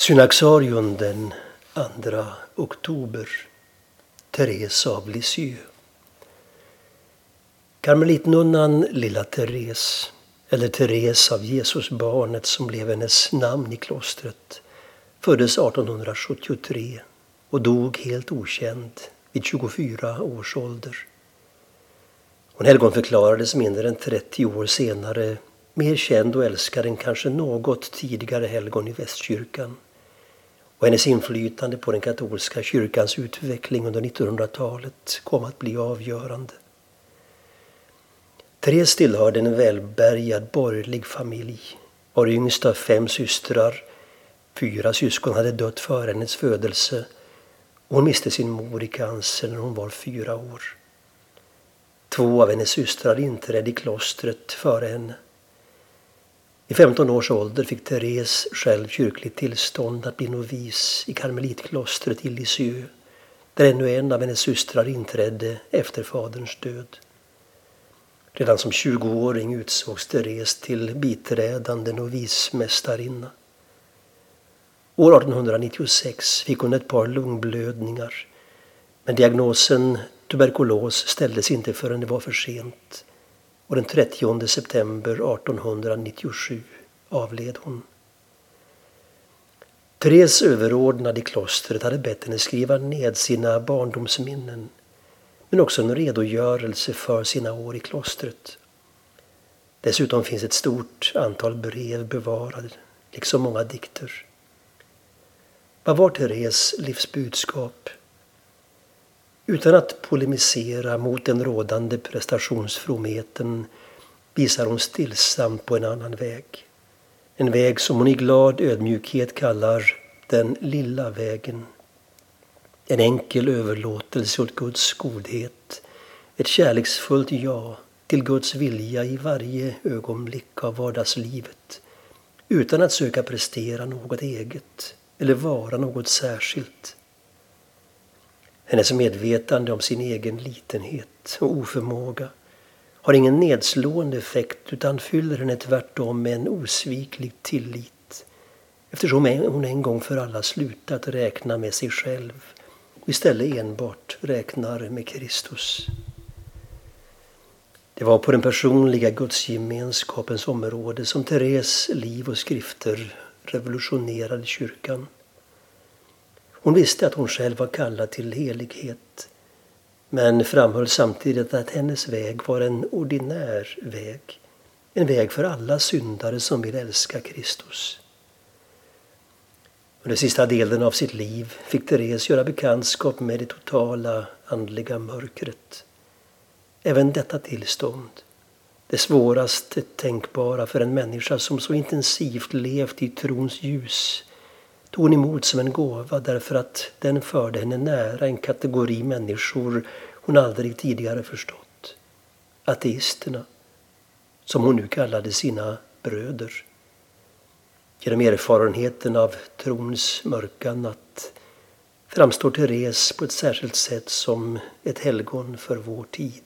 Synaxarion den 2 oktober. Therese av Lisieux. Karmelitnunnan Lilla Therese, eller Therese av Jesusbarnet som blev hennes namn i klostret, föddes 1873 och dog helt okänd vid 24 års ålder. Hon helgonförklarades mindre än 30 år senare, mer känd och älskad än kanske något tidigare helgon i västkyrkan och hennes inflytande på den katolska kyrkans utveckling under 1900-talet kom att bli avgörande. Therese tillhörde en välbärgad borgerlig familj, var yngst av fem systrar. Fyra syskon hade dött före hennes födelse och hon miste sin mor i cancer när hon var fyra år. Två av hennes systrar inträdde i klostret före henne. I 15 års ålder fick Therese själv kyrkligt tillstånd att bli novis i karmelitklostret i Lisieux där ännu en av hennes systrar inträdde efter faderns död. Redan som 20-åring utsågs Therese till biträdande novismästarinna. År 1896 fick hon ett par lungblödningar men diagnosen tuberkulos ställdes inte förrän det var för sent och den 30 september 1897 avled hon. Therese överordnade i klostret hade bett henne skriva ned sina barndomsminnen men också en redogörelse för sina år i klostret. Dessutom finns ett stort antal brev bevarade, liksom många dikter. Vad var Therese livsbudskap? Utan att polemisera mot den rådande prestationsfromheten visar hon stillsamt på en annan väg. En väg som hon i glad ödmjukhet kallar den lilla vägen. En enkel överlåtelse åt Guds godhet. Ett kärleksfullt ja till Guds vilja i varje ögonblick av vardagslivet. Utan att söka prestera något eget eller vara något särskilt. Hennes medvetande om sin egen litenhet och oförmåga har ingen nedslående effekt utan fyller henne tvärtom med en osviklig tillit eftersom hon en gång för alla slutat räkna med sig själv och istället enbart räknar med Kristus. Det var på den personliga gudsgemenskapens område som Therese liv och skrifter revolutionerade kyrkan. Hon visste att hon själv var kallad till helighet men framhöll samtidigt att hennes väg var en ordinär väg. En väg för alla syndare som vill älska Kristus. Under sista delen av sitt liv fick Therese göra bekantskap med det totala andliga mörkret. Även detta tillstånd, det svåraste tänkbara för en människa som så intensivt levt i trons ljus, tog hon emot som en gåva därför att den förde henne nära en kategori människor hon aldrig tidigare förstått. Ateisterna, som hon nu kallade sina bröder. Genom erfarenheten av trons mörka natt framstår Therese på ett särskilt sätt som ett helgon för vår tid.